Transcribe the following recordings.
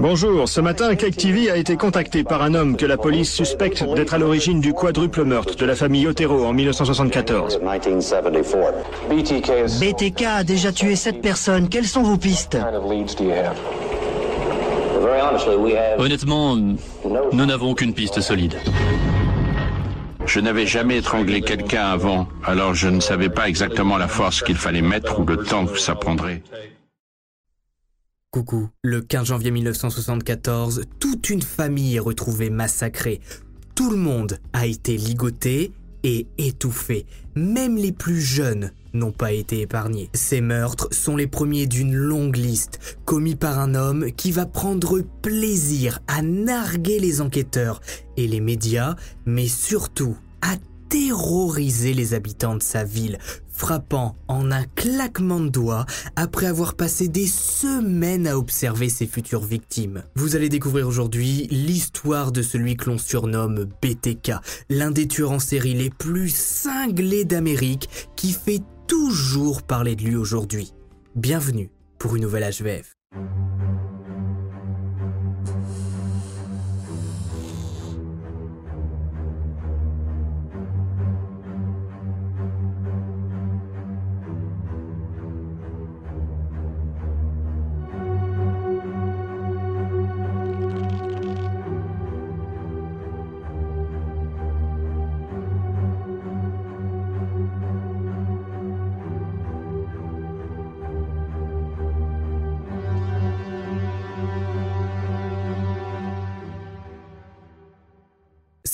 Bonjour, ce matin, Cake TV a été contacté par un homme que la police suspecte d'être à l'origine du quadruple meurtre de la famille Otero en 1974. BTK a déjà tué sept personnes. Quelles sont vos pistes? Honnêtement, nous n'avons aucune piste solide. Je n'avais jamais étranglé quelqu'un avant, alors je ne savais pas exactement la force qu'il fallait mettre ou le temps que ça prendrait. Coucou, le 15 janvier 1974, toute une famille est retrouvée massacrée. Tout le monde a été ligoté et étouffé. Même les plus jeunes n'ont pas été épargnés. Ces meurtres sont les premiers d'une longue liste, commis par un homme qui va prendre plaisir à narguer les enquêteurs et les médias, mais surtout à terroriser les habitants de sa ville, frappant en un claquement de doigts après avoir passé des semaines à observer ses futures victimes. Vous allez découvrir aujourd'hui l'histoire de celui que l'on surnomme BTK, l'un des tueurs en série les plus cinglés d'Amérique qui fait toujours parler de lui aujourd'hui. Bienvenue pour une nouvelle HVF.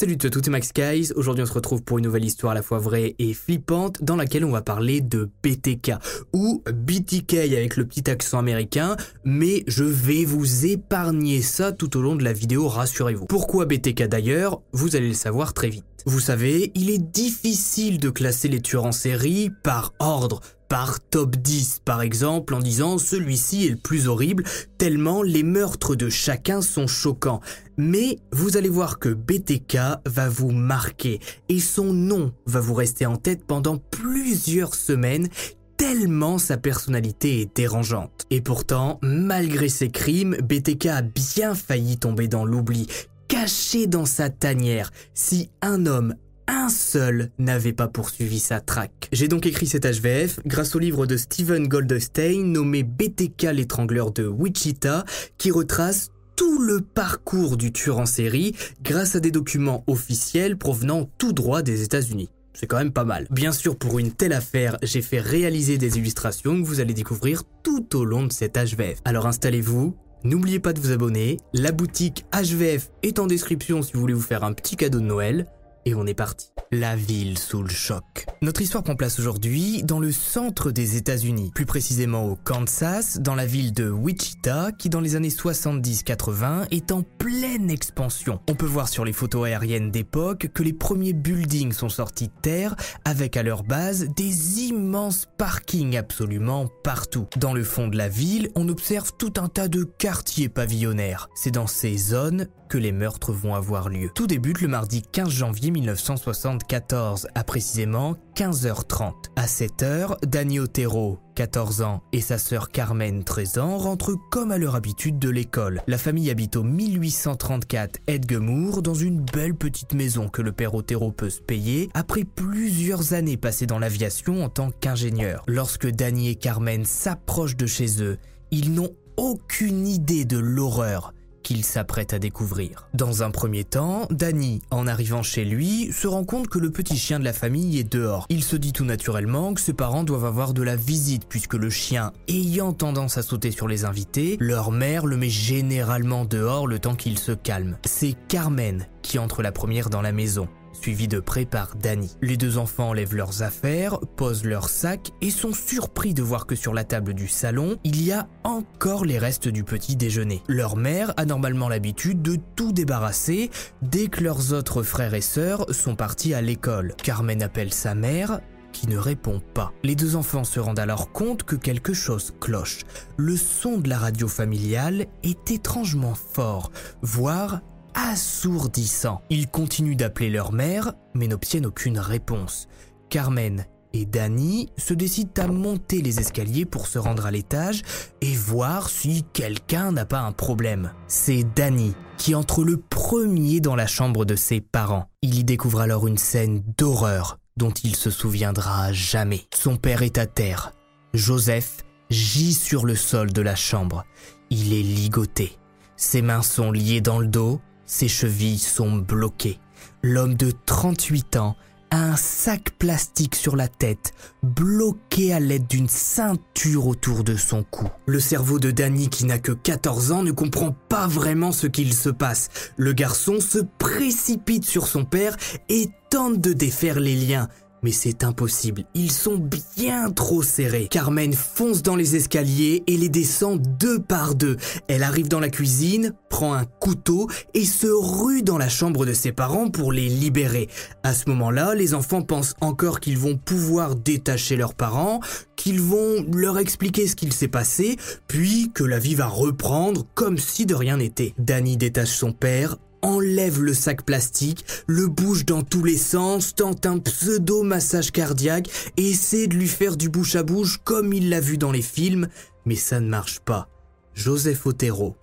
Salut à toutes, c'est Max Guys. Aujourd'hui, on se retrouve pour une nouvelle histoire à la fois vraie et flippante dans laquelle on va parler de BTK ou BTK avec le petit accent américain, mais je vais vous épargner ça tout au long de la vidéo, rassurez-vous. Pourquoi BTK d'ailleurs? Vous allez le savoir très vite. Vous savez, il est difficile de classer les tueurs en série par ordre, par top 10 par exemple en disant celui-ci est le plus horrible tellement les meurtres de chacun sont choquants. Mais vous allez voir que BTK va vous marquer et son nom va vous rester en tête pendant plusieurs semaines tellement sa personnalité est dérangeante. Et pourtant, malgré ses crimes, BTK a bien failli tomber dans l'oubli, caché dans sa tanière, si un homme un seul n'avait pas poursuivi sa traque. J'ai donc écrit cet HVF grâce au livre de Steven Goldstein nommé BTK l'étrangleur de Wichita qui retrace tout le parcours du tueur en série grâce à des documents officiels provenant tout droit des États-Unis. C'est quand même pas mal. Bien sûr, pour une telle affaire, j'ai fait réaliser des illustrations que vous allez découvrir tout au long de cet HVF. Alors installez-vous, N'oubliez pas de vous abonner, la boutique HVF est en description si vous voulez vous faire un petit cadeau de Noël, et on est parti. La ville sous le choc. Notre histoire prend place aujourd'hui dans le centre des États-Unis, plus précisément au Kansas, dans la ville de Wichita, qui dans les années 70-80 est en pleine expansion. On peut voir sur les photos aériennes d'époque que les premiers buildings sont sortis de terre, avec à leur base des immenses parkings absolument partout. Dans le fond de la ville, on observe tout un tas de quartiers pavillonnaires. C'est dans ces zones que les meurtres vont avoir lieu. Tout débute le mardi 15 janvier 1974, à précisément 15h30. À 7h, Danny Otero, 14 ans, et sa sœur Carmen, 13 ans, rentrent comme à leur habitude de l'école. La famille habite au 1834 Edgemoor, dans une belle petite maison que le père Otero peut se payer après plusieurs années passées dans l'aviation en tant qu'ingénieur. Lorsque Danny et Carmen s'approchent de chez eux, ils n'ont aucune idée de l'horreur qu'il s'apprête à découvrir. Dans un premier temps, Danny, en arrivant chez lui, se rend compte que le petit chien de la famille est dehors. Il se dit tout naturellement que ses parents doivent avoir de la visite puisque le chien, ayant tendance à sauter sur les invités, leur mère le met généralement dehors le temps qu'il se calme. C'est Carmen qui entre la première dans la maison suivis de près par Danny. Les deux enfants enlèvent leurs affaires, posent leurs sacs et sont surpris de voir que sur la table du salon, il y a encore les restes du petit déjeuner. Leur mère a normalement l'habitude de tout débarrasser dès que leurs autres frères et sœurs sont partis à l'école. Carmen appelle sa mère qui ne répond pas. Les deux enfants se rendent alors compte que quelque chose cloche. Le son de la radio familiale est étrangement fort, voire assourdissant. Ils continuent d'appeler leur mère, mais n'obtiennent aucune réponse. Carmen et Danny se décident à monter les escaliers pour se rendre à l'étage et voir si quelqu'un n'a pas un problème. C'est Danny qui entre le premier dans la chambre de ses parents. Il y découvre alors une scène d'horreur dont il se souviendra jamais. Son père est à terre. Joseph gît sur le sol de la chambre. Il est ligoté. Ses mains sont liées dans le dos, ses chevilles sont bloquées. L'homme de 38 ans un sac plastique sur la tête, bloqué à l'aide d'une ceinture autour de son cou. Le cerveau de Danny, qui n'a que 14 ans, ne comprend pas vraiment ce qu'il se passe. Le garçon se précipite sur son père et tente de défaire les liens, mais c'est impossible, ils sont bien trop serrés. Carmen fonce dans les escaliers et les descend deux par deux. Elle arrive dans la cuisine, prend un couteau et se rue dans la chambre de ses parents pour les libérer. À ce moment-là, les enfants pensent encore qu'ils vont pouvoir détacher leurs parents, qu'ils vont leur expliquer ce qu'il s'est passé, puis que la vie va reprendre comme si de rien n'était. Danny détache son père, enlève le sac plastique, le bouge dans tous les sens, tente un pseudo-massage cardiaque essaie de lui faire du bouche à bouche comme il l'a vu dans les films, mais ça ne marche pas. Joseph Otero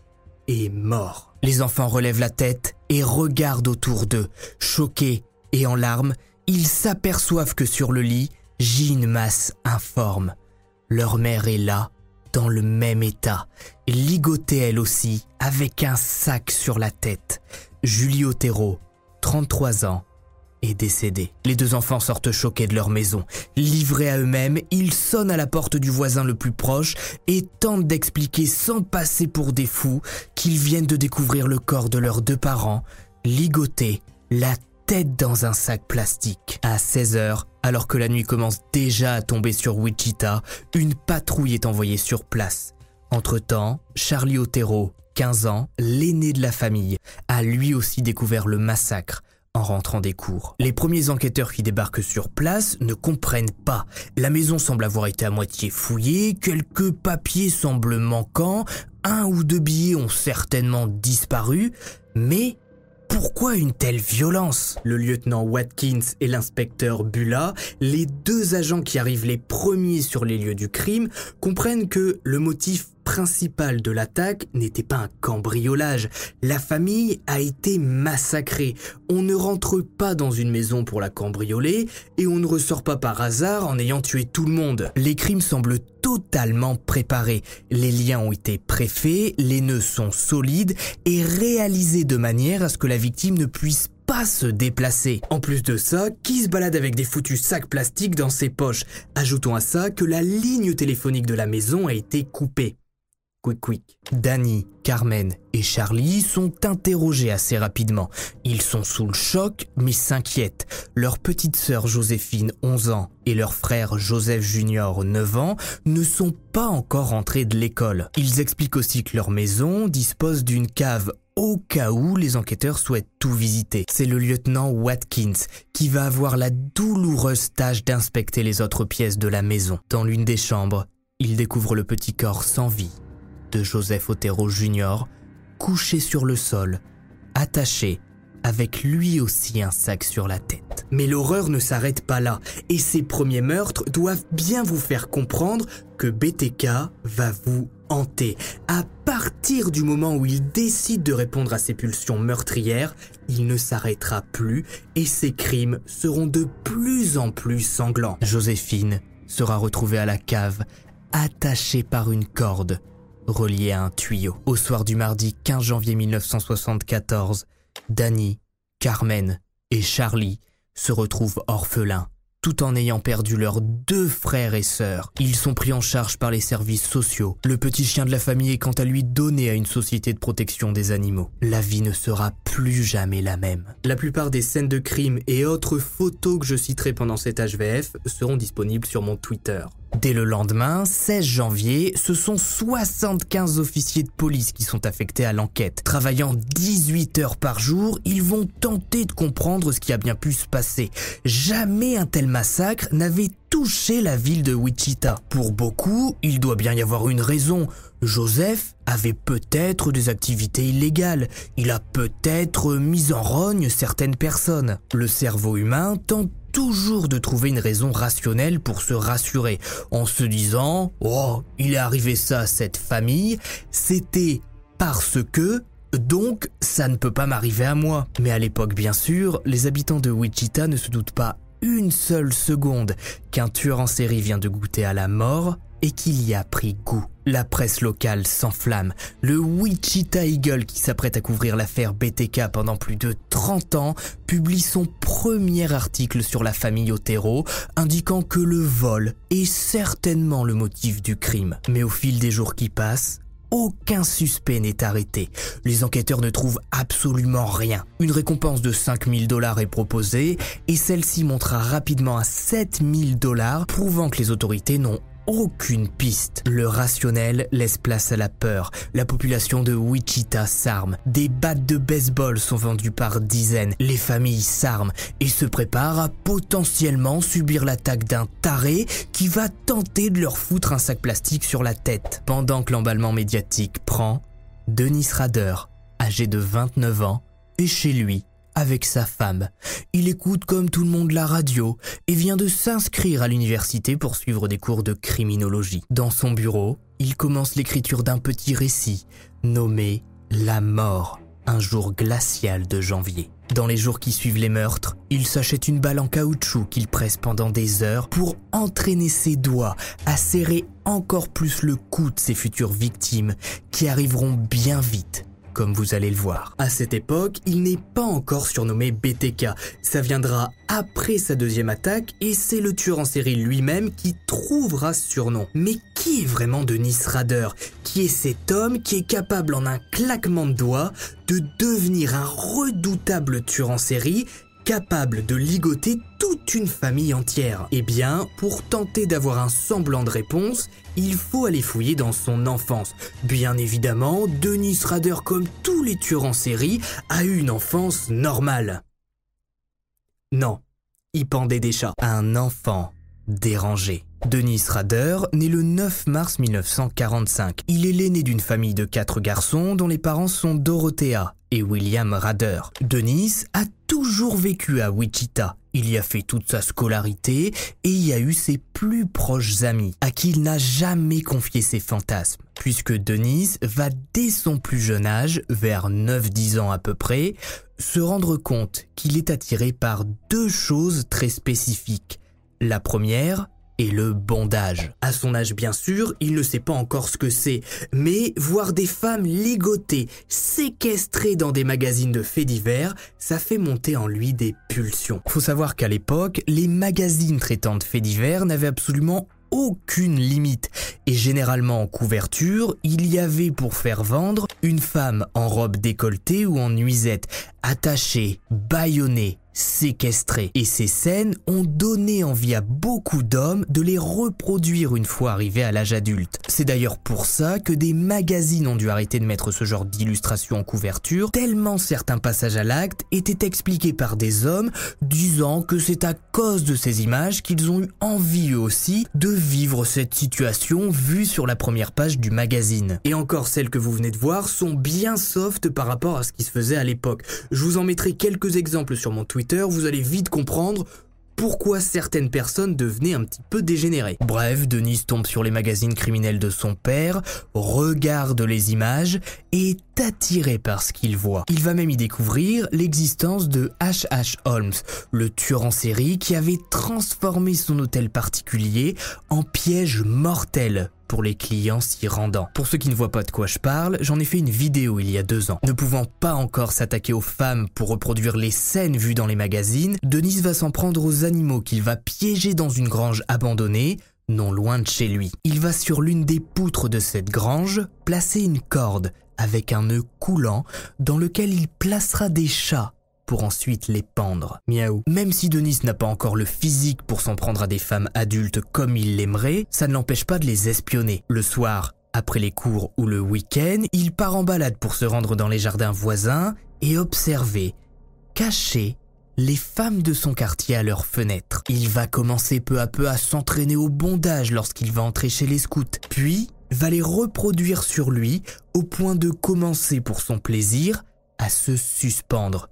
est mort. Les enfants relèvent la tête et regardent autour d'eux. Choqués et en larmes, ils s'aperçoivent que sur le lit une masse informe. Leur mère est là, dans le même état, ligotée elle aussi, avec un sac sur la tête. Julie Otero, 33 ans, est décédée. Les deux enfants sortent choqués de leur maison. Livrés à eux-mêmes, ils sonnent à la porte du voisin le plus proche et tentent d'expliquer sans passer pour des fous qu'ils viennent de découvrir le corps de leurs deux parents, ligotés, la tête dans un sac plastique. À 16 heures, alors que la nuit commence déjà à tomber sur Wichita, une patrouille est envoyée sur place. Entre-temps, Charlie Otero, 15 ans, l'aîné de la famille, a lui aussi découvert le massacre en rentrant des cours. Les premiers enquêteurs qui débarquent sur place ne comprennent pas. La maison semble avoir été à moitié fouillée, quelques papiers semblent manquants, un ou deux billets ont certainement disparu, mais pourquoi une telle violence? Le lieutenant Watkins et l'inspecteur Bula, les deux agents qui arrivent les premiers sur les lieux du crime, comprennent que le motif principal de l'attaque n'était pas un cambriolage. La famille a été massacrée. On ne rentre pas dans une maison pour la cambrioler et on ne ressort pas par hasard en ayant tué tout le monde. Les crimes semblent totalement préparés. Les liens ont été préfaits, les nœuds sont solides et réalisés de manière à ce que la victime ne puisse pas se déplacer. En plus de ça, qui se balade avec des foutus sacs plastiques dans ses poches? Ajoutons à ça que la ligne téléphonique de la maison a été coupée. Quick Quick. Danny, Carmen et Charlie sont interrogés assez rapidement. Ils sont sous le choc mais s'inquiètent. Leur petite sœur Joséphine, 11 ans, et leur frère Joseph Junior, 9 ans, ne sont pas encore rentrés de l'école. Ils expliquent aussi que leur maison dispose d'une cave au cas où les enquêteurs souhaitent tout visiter. C'est le lieutenant Watkins qui va avoir la douloureuse tâche d'inspecter les autres pièces de la maison. Dans l'une des chambres, il découvre le petit corps sans vie de Joseph Otero Jr., couché sur le sol, attaché, avec lui aussi un sac sur la tête. Mais l'horreur ne s'arrête pas là, et ces premiers meurtres doivent bien vous faire comprendre que BTK va vous hanter. À partir du moment où il décide de répondre à ses pulsions meurtrières, il ne s'arrêtera plus et ses crimes seront de plus en plus sanglants. Joséphine sera retrouvée à la cave, attachée par une corde relié à un tuyau. Au soir du mardi 15 janvier 1974, Danny, Carmen et Charlie se retrouvent orphelins tout en ayant perdu leurs deux frères et sœurs. Ils sont pris en charge par les services sociaux. Le petit chien de la famille est quant à lui donné à une société de protection des animaux. La vie ne sera plus jamais la même. La plupart des scènes de crime et autres photos que je citerai pendant cet HVF seront disponibles sur mon Twitter. Dès le lendemain, 16 janvier, ce sont 75 officiers de police qui sont affectés à l'enquête. Travaillant 18 heures par jour, ils vont tenter de comprendre ce qui a bien pu se passer. Jamais un tel massacre n'avait touché la ville de Wichita. Pour beaucoup, il doit bien y avoir une raison. Joseph avait peut-être des activités illégales. Il a peut-être mis en rogne certaines personnes. Le cerveau humain tente toujours de trouver une raison rationnelle pour se rassurer, en se disant ⁇ Oh, il est arrivé ça à cette famille, c'était parce que donc, ça ne peut pas m'arriver à moi. Mais à l'époque, bien sûr, les habitants de Wichita ne se doutent pas une seule seconde qu'un tueur en série vient de goûter à la mort et qu'il y a pris goût. La presse locale s'enflamme. Le Wichita Eagle, qui s'apprête à couvrir l'affaire BTK pendant plus de 30 ans, publie son premier article sur la famille Otero, indiquant que le vol est certainement le motif du crime. Mais au fil des jours qui passent, aucun suspect n'est arrêté. Les enquêteurs ne trouvent absolument rien. Une récompense de 5000 dollars est proposée et celle-ci montera rapidement à 7000 dollars, prouvant que les autorités n'ont aucune piste. Le rationnel laisse place à la peur. La population de Wichita s'arme. Des battes de baseball sont vendues par dizaines. Les familles s'arment et se préparent à potentiellement subir l'attaque d'un taré qui va tenter de leur foutre un sac plastique sur la tête. Pendant que l'emballement médiatique prend, Denis Rader, âgé de 29 ans, est chez lui avec sa femme. Il écoute comme tout le monde la radio et vient de s'inscrire à l'université pour suivre des cours de criminologie. Dans son bureau, il commence l'écriture d'un petit récit nommé La mort, un jour glacial de janvier. Dans les jours qui suivent les meurtres, il s'achète une balle en caoutchouc qu'il presse pendant des heures pour entraîner ses doigts à serrer encore plus le cou de ses futures victimes qui arriveront bien vite comme vous allez le voir. À cette époque, il n'est pas encore surnommé BTK. Ça viendra après sa deuxième attaque et c'est le tueur en série lui-même qui trouvera ce surnom. Mais qui est vraiment Denis Rader? Qui est cet homme qui est capable en un claquement de doigts de devenir un redoutable tueur en série capable de ligoter toute une famille entière Eh bien, pour tenter d'avoir un semblant de réponse, il faut aller fouiller dans son enfance. Bien évidemment, Denis Rader, comme tous les tueurs en série, a eu une enfance normale. Non, il pendait des chats. Un enfant dérangé. Denis Rader naît le 9 mars 1945. Il est l'aîné d'une famille de quatre garçons dont les parents sont Dorothea et William Rader. Denis a toujours vécu à Wichita. Il y a fait toute sa scolarité et y a eu ses plus proches amis, à qui il n'a jamais confié ses fantasmes, puisque Denis va dès son plus jeune âge, vers 9-10 ans à peu près, se rendre compte qu'il est attiré par deux choses très spécifiques. La première, et le bondage. À son âge bien sûr, il ne sait pas encore ce que c'est, mais voir des femmes ligotées, séquestrées dans des magazines de faits divers, ça fait monter en lui des pulsions. Faut savoir qu'à l'époque, les magazines traitant de faits divers n'avaient absolument aucune limite. Et généralement en couverture, il y avait pour faire vendre une femme en robe décolletée ou en nuisette, attachée, bâillonnée, séquestrés. Et ces scènes ont donné envie à beaucoup d'hommes de les reproduire une fois arrivés à l'âge adulte. C'est d'ailleurs pour ça que des magazines ont dû arrêter de mettre ce genre d'illustration en couverture, tellement certains passages à l'acte étaient expliqués par des hommes disant que c'est à cause de ces images qu'ils ont eu envie aussi de vivre cette situation vue sur la première page du magazine. Et encore celles que vous venez de voir sont bien soft par rapport à ce qui se faisait à l'époque. Je vous en mettrai quelques exemples sur mon Twitter vous allez vite comprendre pourquoi certaines personnes devenaient un petit peu dégénérées. Bref, Denis tombe sur les magazines criminels de son père, regarde les images et est attiré par ce qu'il voit. Il va même y découvrir l'existence de H.H. Holmes, le tueur en série qui avait transformé son hôtel particulier en piège mortel pour les clients s'y rendant. Pour ceux qui ne voient pas de quoi je parle, j'en ai fait une vidéo il y a deux ans. Ne pouvant pas encore s'attaquer aux femmes pour reproduire les scènes vues dans les magazines, Denis va s'en prendre aux animaux qu'il va piéger dans une grange abandonnée, non loin de chez lui. Il va sur l'une des poutres de cette grange placer une corde avec un nœud coulant dans lequel il placera des chats ensuite les pendre. Miaou. Même si Denis n'a pas encore le physique pour s'en prendre à des femmes adultes comme il l'aimerait, ça ne l'empêche pas de les espionner. Le soir, après les cours ou le week-end, il part en balade pour se rendre dans les jardins voisins et observer, cacher, les femmes de son quartier à leurs fenêtres. Il va commencer peu à peu à s'entraîner au bondage lorsqu'il va entrer chez les scouts, puis va les reproduire sur lui au point de commencer pour son plaisir à se suspendre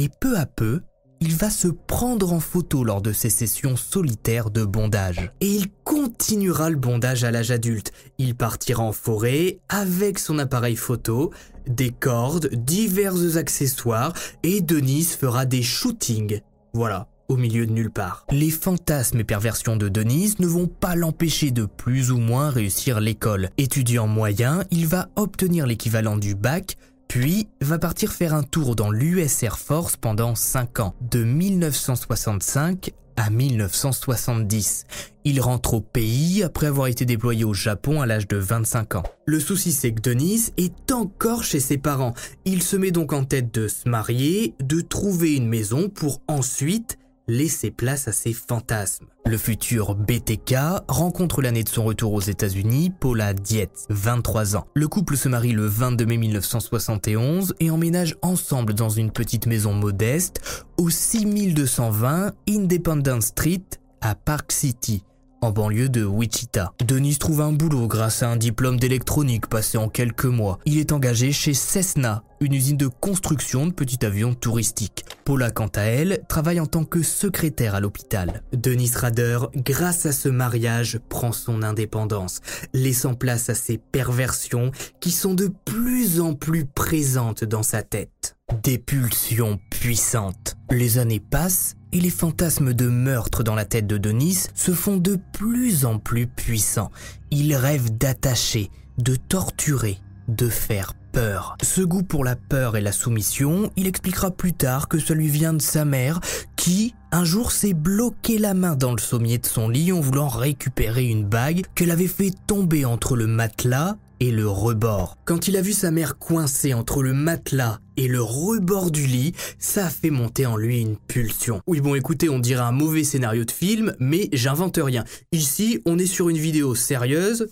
et peu à peu, il va se prendre en photo lors de ses sessions solitaires de bondage. Et il continuera le bondage à l'âge adulte. Il partira en forêt avec son appareil photo, des cordes, divers accessoires, et Denis fera des shootings. Voilà, au milieu de nulle part. Les fantasmes et perversions de Denise ne vont pas l'empêcher de plus ou moins réussir l'école. Étudiant moyen, il va obtenir l'équivalent du bac, puis va partir faire un tour dans l'US Air Force pendant 5 ans, de 1965 à 1970. Il rentre au pays après avoir été déployé au Japon à l'âge de 25 ans. Le souci c'est que Denise est encore chez ses parents. Il se met donc en tête de se marier, de trouver une maison pour ensuite laisser place à ses fantasmes. Le futur BTK rencontre l'année de son retour aux États-Unis Paula Dietz, 23 ans. Le couple se marie le 22 mai 1971 et emménage ensemble dans une petite maison modeste au 6220 Independence Street à Park City en banlieue de Wichita. Denis trouve un boulot grâce à un diplôme d'électronique passé en quelques mois. Il est engagé chez Cessna, une usine de construction de petits avions touristiques. Paula, quant à elle, travaille en tant que secrétaire à l'hôpital. Denis Rader, grâce à ce mariage, prend son indépendance, laissant place à ses perversions qui sont de plus en plus présentes dans sa tête. Des pulsions puissantes. Les années passent et les fantasmes de meurtre dans la tête de Denis se font de plus en plus puissants. Il rêve d'attacher, de torturer, de faire peur. Ce goût pour la peur et la soumission, il expliquera plus tard que ça lui vient de sa mère qui, un jour, s'est bloqué la main dans le sommier de son lit en voulant récupérer une bague qu'elle avait fait tomber entre le matelas et le rebord. Quand il a vu sa mère coincée entre le matelas et le rebord du lit, ça a fait monter en lui une pulsion. Oui bon écoutez, on dirait un mauvais scénario de film, mais j'invente rien. Ici, on est sur une vidéo sérieuse,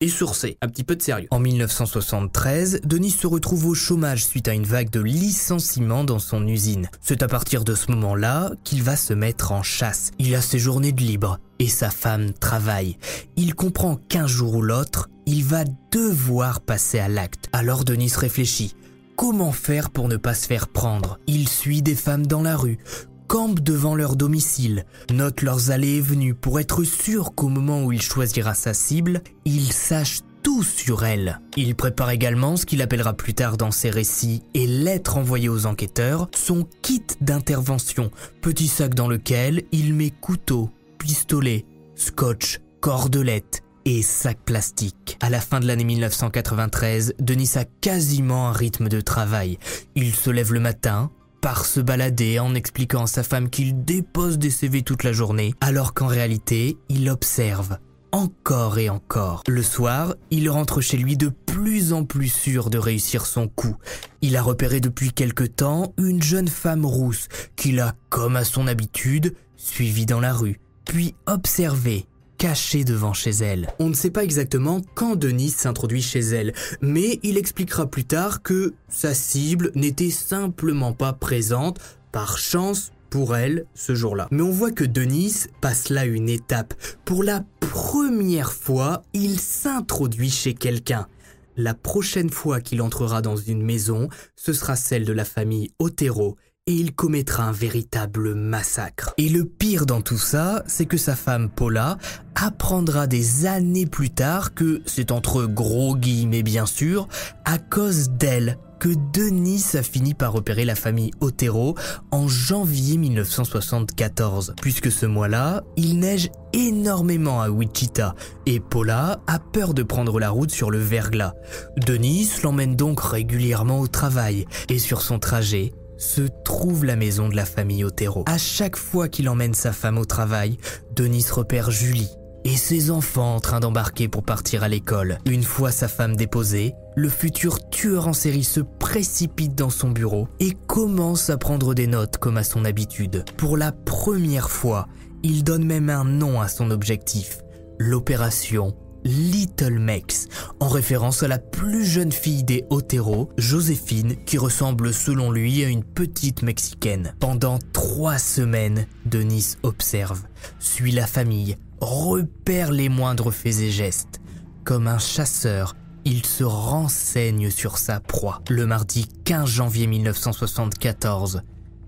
et sourcée, un petit peu de sérieux. En 1973, Denis se retrouve au chômage suite à une vague de licenciements dans son usine. C'est à partir de ce moment-là qu'il va se mettre en chasse. Il a ses journées de libre et sa femme travaille. Il comprend qu'un jour ou l'autre, il va devoir passer à l'acte. Alors Denis réfléchit. Comment faire pour ne pas se faire prendre? Il suit des femmes dans la rue, campe devant leur domicile, note leurs allées et venues pour être sûr qu'au moment où il choisira sa cible, il sache tout sur elle. Il prépare également ce qu'il appellera plus tard dans ses récits et lettres envoyées aux enquêteurs, son kit d'intervention, petit sac dans lequel il met couteau, pistolet, scotch, cordelette, et sac plastique. À la fin de l'année 1993, Denis a quasiment un rythme de travail. Il se lève le matin, part se balader en expliquant à sa femme qu'il dépose des CV toute la journée, alors qu'en réalité, il observe encore et encore. Le soir, il rentre chez lui de plus en plus sûr de réussir son coup. Il a repéré depuis quelque temps une jeune femme rousse qu'il a, comme à son habitude, suivie dans la rue, puis observé caché devant chez elle. On ne sait pas exactement quand Denis s'introduit chez elle, mais il expliquera plus tard que sa cible n'était simplement pas présente par chance pour elle ce jour-là. Mais on voit que Denis passe là une étape. Pour la première fois, il s'introduit chez quelqu'un. La prochaine fois qu'il entrera dans une maison, ce sera celle de la famille Otero et il commettra un véritable massacre. Et le pire dans tout ça, c'est que sa femme Paula apprendra des années plus tard que c'est entre gros guillemets bien sûr, à cause d'elle que Denis a fini par repérer la famille Otero en janvier 1974, puisque ce mois-là, il neige énormément à Wichita et Paula a peur de prendre la route sur le verglas. Denis l'emmène donc régulièrement au travail et sur son trajet, se trouve la maison de la famille Otero. À chaque fois qu'il emmène sa femme au travail, Denis repère Julie et ses enfants en train d'embarquer pour partir à l'école. Une fois sa femme déposée, le futur tueur en série se précipite dans son bureau et commence à prendre des notes comme à son habitude. Pour la première fois, il donne même un nom à son objectif, l'opération Little Mex, en référence à la plus jeune fille des Otero, Joséphine, qui ressemble selon lui à une petite Mexicaine. Pendant trois semaines, Denis observe, suit la famille, repère les moindres faits et gestes. Comme un chasseur, il se renseigne sur sa proie. Le mardi 15 janvier 1974,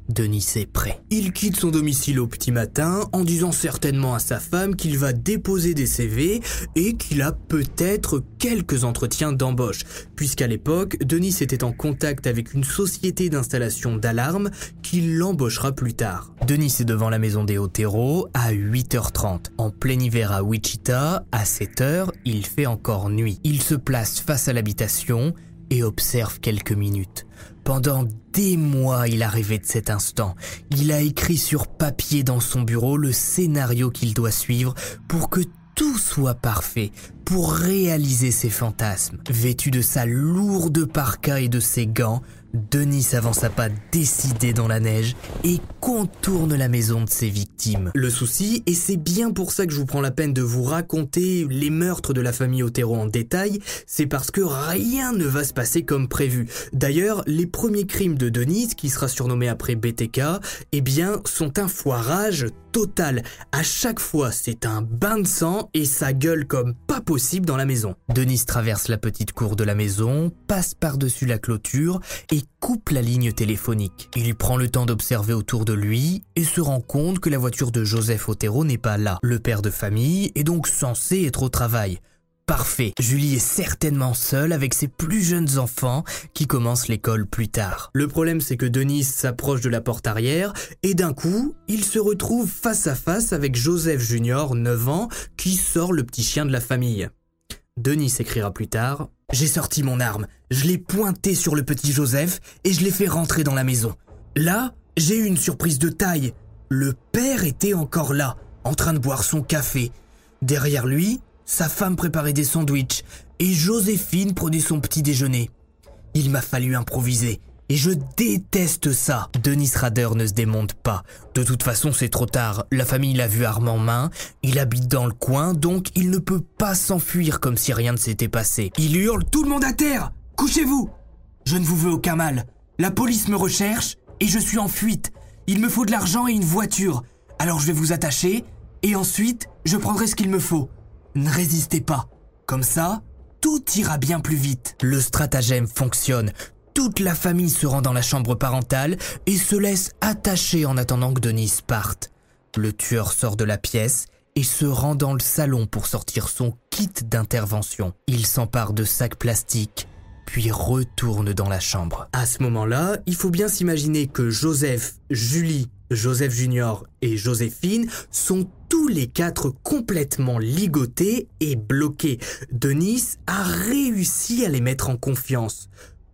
Denis est prêt. Il quitte son domicile au petit matin en disant certainement à sa femme qu'il va déposer des CV et qu'il a peut-être quelques entretiens d'embauche, puisqu'à l'époque, Denis était en contact avec une société d'installation d'alarme qui l'embauchera plus tard. Denis est devant la maison des Otero à 8h30. En plein hiver à Wichita, à 7h, il fait encore nuit. Il se place face à l'habitation et observe quelques minutes. Pendant des mois, il a rêvé de cet instant. Il a écrit sur papier dans son bureau le scénario qu'il doit suivre pour que tout soit parfait, pour réaliser ses fantasmes. Vêtu de sa lourde parka et de ses gants, Denis avance à pas décidé dans la neige et contourne la maison de ses victimes. Le souci, et c'est bien pour ça que je vous prends la peine de vous raconter les meurtres de la famille Otero en détail, c'est parce que rien ne va se passer comme prévu. D'ailleurs, les premiers crimes de Denis, qui sera surnommé après BTK, eh bien, sont un foirage total. À chaque fois, c'est un bain de sang et ça gueule comme pas possible dans la maison. Denis traverse la petite cour de la maison, passe par-dessus la clôture et coupe la ligne téléphonique. Il prend le temps d'observer autour de lui et se rend compte que la voiture de Joseph Otero n'est pas là. Le père de famille est donc censé être au travail. Parfait. Julie est certainement seule avec ses plus jeunes enfants qui commencent l'école plus tard. Le problème c'est que Denis s'approche de la porte arrière et d'un coup, il se retrouve face à face avec Joseph Junior, 9 ans, qui sort le petit chien de la famille. Denis écrira plus tard J'ai sorti mon arme, je l'ai pointé sur le petit Joseph et je l'ai fait rentrer dans la maison. Là, j'ai eu une surprise de taille. Le père était encore là, en train de boire son café. Derrière lui, sa femme préparait des sandwichs et Joséphine prenait son petit déjeuner. Il m'a fallu improviser. Et je déteste ça. Denis Rader ne se démonte pas. De toute façon, c'est trop tard. La famille l'a vu arme en main. Il habite dans le coin, donc il ne peut pas s'enfuir comme si rien ne s'était passé. Il hurle Tout le monde à terre Couchez-vous Je ne vous veux aucun mal. La police me recherche et je suis en fuite. Il me faut de l'argent et une voiture. Alors je vais vous attacher et ensuite, je prendrai ce qu'il me faut. Ne résistez pas. Comme ça, tout ira bien plus vite. Le stratagème fonctionne. Toute la famille se rend dans la chambre parentale et se laisse attacher en attendant que Denis parte. Le tueur sort de la pièce et se rend dans le salon pour sortir son kit d'intervention. Il s'empare de sacs plastiques, puis retourne dans la chambre. À ce moment-là, il faut bien s'imaginer que Joseph, Julie, Joseph Junior et Joséphine sont tous les quatre complètement ligotés et bloqués. Denis a réussi à les mettre en confiance.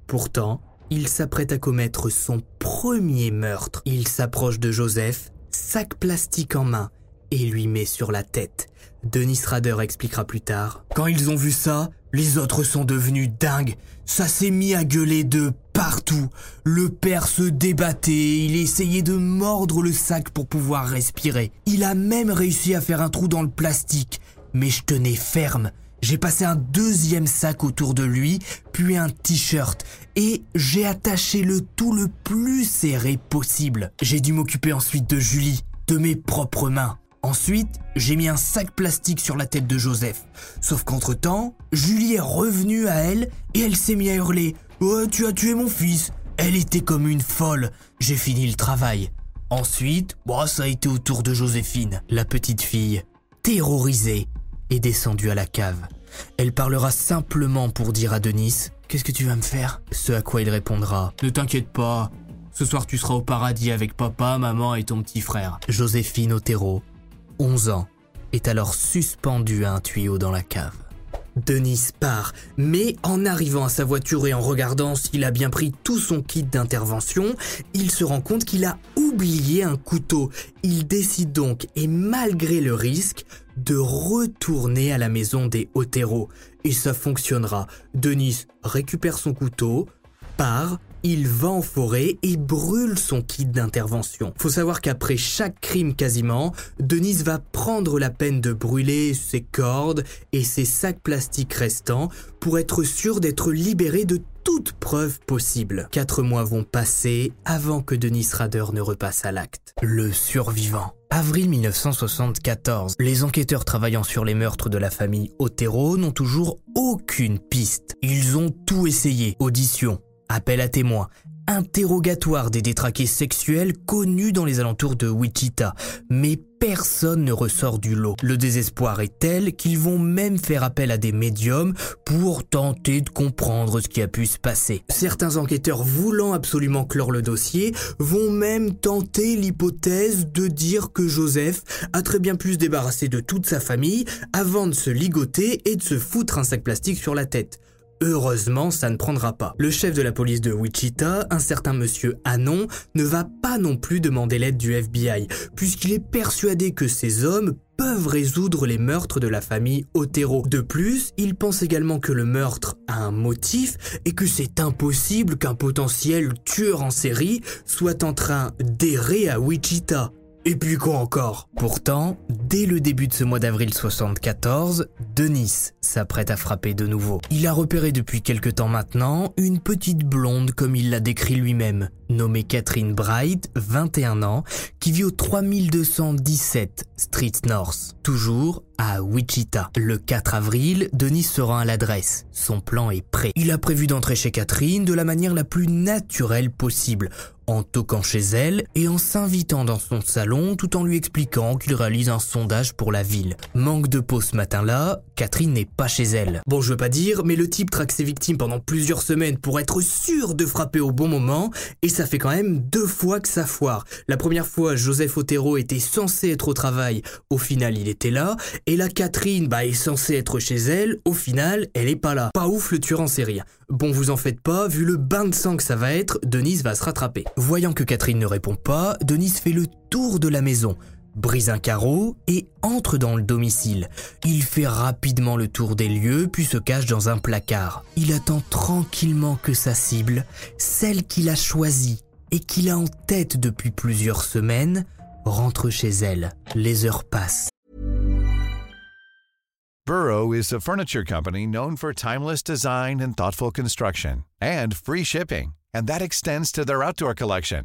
Pourtant, il s'apprête à commettre son premier meurtre. Il s'approche de Joseph, sac plastique en main, et lui met sur la tête. Denis Rader expliquera plus tard. Quand ils ont vu ça, les autres sont devenus dingues. Ça s'est mis à gueuler de partout. Le père se débattait, il essayait de mordre le sac pour pouvoir respirer. Il a même réussi à faire un trou dans le plastique. Mais je tenais ferme. J'ai passé un deuxième sac autour de lui, puis un t-shirt, et j'ai attaché le tout le plus serré possible. J'ai dû m'occuper ensuite de Julie, de mes propres mains. Ensuite, j'ai mis un sac plastique sur la tête de Joseph. Sauf qu'entre-temps, Julie est revenue à elle et elle s'est mise à hurler Oh, tu as tué mon fils Elle était comme une folle. J'ai fini le travail. Ensuite, ça a été au tour de Joséphine. La petite fille, terrorisée, est descendue à la cave. Elle parlera simplement pour dire à Denis Qu'est-ce que tu vas me faire? Ce à quoi il répondra Ne t'inquiète pas, ce soir tu seras au paradis avec papa, maman et ton petit frère. Joséphine Otero, 11 ans, est alors suspendue à un tuyau dans la cave. Denis part, mais en arrivant à sa voiture et en regardant s'il a bien pris tout son kit d'intervention, il se rend compte qu'il a oublié un couteau. Il décide donc, et malgré le risque, de retourner à la maison des Otero. Et ça fonctionnera. Denis récupère son couteau, part, il va en forêt et brûle son kit d'intervention. Faut savoir qu'après chaque crime quasiment, Denis va prendre la peine de brûler ses cordes et ses sacs plastiques restants pour être sûr d'être libéré de toute preuve possible. Quatre mois vont passer avant que Denis Rader ne repasse à l'acte. Le survivant. Avril 1974, les enquêteurs travaillant sur les meurtres de la famille Otero n'ont toujours aucune piste. Ils ont tout essayé. Audition, appel à témoins, interrogatoire des détraqués sexuels connus dans les alentours de Wichita, mais personne ne ressort du lot. Le désespoir est tel qu'ils vont même faire appel à des médiums pour tenter de comprendre ce qui a pu se passer. Certains enquêteurs voulant absolument clore le dossier vont même tenter l'hypothèse de dire que Joseph a très bien pu se débarrasser de toute sa famille avant de se ligoter et de se foutre un sac plastique sur la tête. Heureusement, ça ne prendra pas. Le chef de la police de Wichita, un certain monsieur Anon, ne va pas non plus demander l'aide du FBI, puisqu'il est persuadé que ces hommes peuvent résoudre les meurtres de la famille Otero. De plus, il pense également que le meurtre a un motif et que c'est impossible qu'un potentiel tueur en série soit en train d'errer à Wichita. Et puis quoi encore? Pourtant, dès le début de ce mois d'avril 74, Denis s'apprête à frapper de nouveau. Il a repéré depuis quelque temps maintenant une petite blonde comme il l'a décrit lui-même, nommée Catherine Bright, 21 ans, qui vit au 3217 Street North, toujours à Wichita. Le 4 avril, Denis se rend à l'adresse. Son plan est prêt. Il a prévu d'entrer chez Catherine de la manière la plus naturelle possible, en toquant chez elle et en s'invitant dans son salon tout en lui expliquant qu'il réalise un sondage pour la ville. Manque de peau ce matin-là, Catherine n'est pas chez elle. Bon, je veux pas dire, mais le type traque ses victimes pendant plusieurs semaines pour être sûr de frapper au bon moment, et ça fait quand même deux fois que ça foire. La première fois, Joseph Otero était censé être au travail, au final il était là, et la Catherine, bah, est censée être chez elle, au final, elle est pas là. Pas ouf le tueur en série. Bon, vous en faites pas, vu le bain de sang que ça va être, Denise va se rattraper. Voyant que Catherine ne répond pas, Denise fait le tour de la maison, brise un carreau et entre dans le domicile. Il fait rapidement le tour des lieux puis se cache dans un placard. Il attend tranquillement que sa cible, celle qu'il a choisie et qu'il a en tête depuis plusieurs semaines, rentre chez elle. Les heures passent. Burrow is a furniture company known for timeless design and thoughtful construction and free shipping, and that extends to their outdoor collection.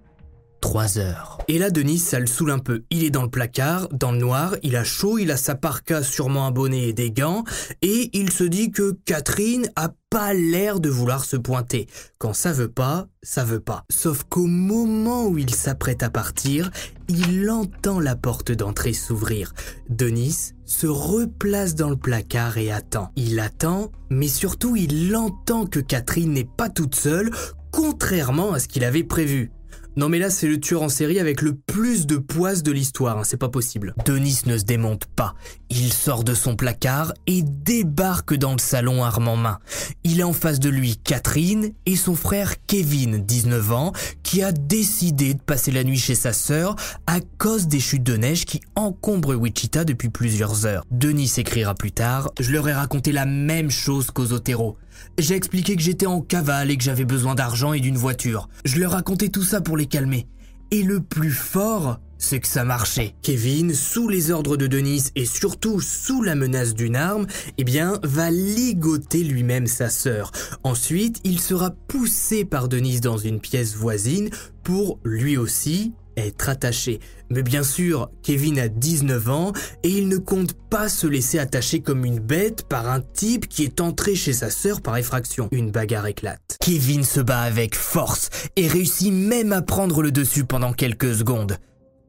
trois heures. Et là, Denis, ça le saoule un peu. Il est dans le placard, dans le noir, il a chaud, il a sa parka, sûrement un et des gants, et il se dit que Catherine a pas l'air de vouloir se pointer. Quand ça veut pas, ça veut pas. Sauf qu'au moment où il s'apprête à partir, il entend la porte d'entrée s'ouvrir. Denis se replace dans le placard et attend. Il attend, mais surtout il entend que Catherine n'est pas toute seule, contrairement à ce qu'il avait prévu. Non mais là c'est le tueur en série avec le plus de poisse de l'histoire, hein, c'est pas possible. Denis ne se démonte pas. Il sort de son placard et débarque dans le salon arme en main. Il est en face de lui Catherine et son frère Kevin, 19 ans, qui a décidé de passer la nuit chez sa sœur à cause des chutes de neige qui encombrent Wichita depuis plusieurs heures. Denis écrira plus tard, je leur ai raconté la même chose qu'aux Otero. J'ai expliqué que j'étais en cavale et que j'avais besoin d'argent et d'une voiture. Je leur racontais tout ça pour les calmer. Et le plus fort, c'est que ça marchait. Kevin, sous les ordres de Denise et surtout sous la menace d'une arme, eh bien, va ligoter lui-même sa sœur. Ensuite, il sera poussé par Denise dans une pièce voisine pour lui aussi être attaché. Mais bien sûr, Kevin a 19 ans et il ne compte pas se laisser attacher comme une bête par un type qui est entré chez sa sœur par effraction. Une bagarre éclate. Kevin se bat avec force et réussit même à prendre le dessus pendant quelques secondes.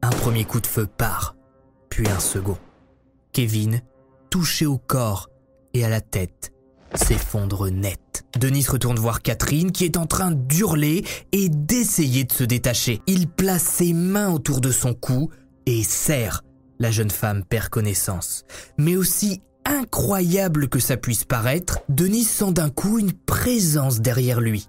Un premier coup de feu part, puis un second. Kevin, touché au corps et à la tête, s'effondre net. Denis retourne voir Catherine qui est en train d'hurler et d'essayer de se détacher. Il place ses mains autour de son cou et serre. La jeune femme perd connaissance. Mais aussi incroyable que ça puisse paraître, Denis sent d'un coup une présence derrière lui.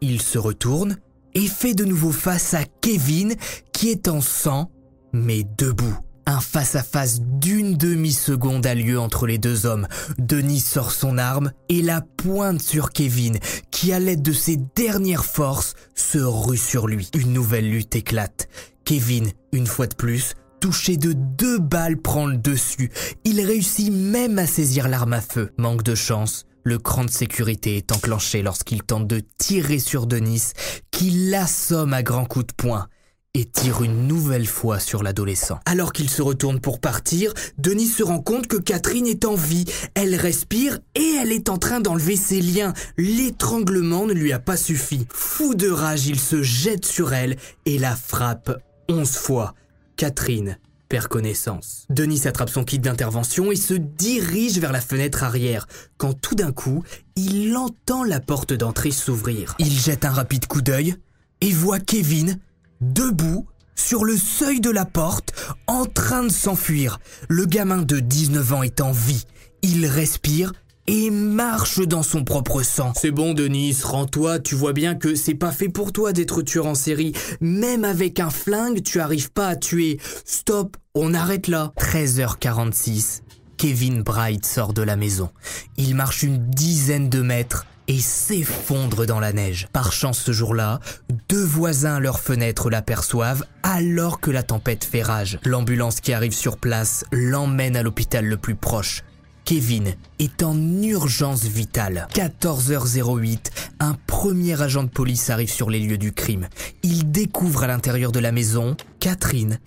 Il se retourne et fait de nouveau face à Kevin qui est en sang mais debout. Un face-à-face d'une demi-seconde a lieu entre les deux hommes. Denis sort son arme et la pointe sur Kevin, qui à l'aide de ses dernières forces se rue sur lui. Une nouvelle lutte éclate. Kevin, une fois de plus, touché de deux balles, prend le dessus. Il réussit même à saisir l'arme à feu. Manque de chance, le cran de sécurité est enclenché lorsqu'il tente de tirer sur Denis, qui l'assomme à grands coups de poing et tire une nouvelle fois sur l'adolescent. Alors qu'il se retourne pour partir, Denis se rend compte que Catherine est en vie. Elle respire et elle est en train d'enlever ses liens. L'étranglement ne lui a pas suffi. Fou de rage, il se jette sur elle et la frappe onze fois. Catherine perd connaissance. Denis attrape son kit d'intervention et se dirige vers la fenêtre arrière, quand tout d'un coup, il entend la porte d'entrée s'ouvrir. Il jette un rapide coup d'œil et voit Kevin debout, sur le seuil de la porte, en train de s'enfuir. Le gamin de 19 ans est en vie. Il respire et marche dans son propre sang. C'est bon Denis, rends-toi, tu vois bien que c'est pas fait pour toi d'être tueur en série. Même avec un flingue, tu arrives pas à tuer. Stop, on arrête là. 13h46. Kevin Bright sort de la maison. Il marche une dizaine de mètres et s'effondre dans la neige. Par chance ce jour-là, deux voisins à leur fenêtre l'aperçoivent alors que la tempête fait rage. L'ambulance qui arrive sur place l'emmène à l'hôpital le plus proche. Kevin est en urgence vitale. 14h08, un premier agent de police arrive sur les lieux du crime. Il découvre à l'intérieur de la maison Catherine,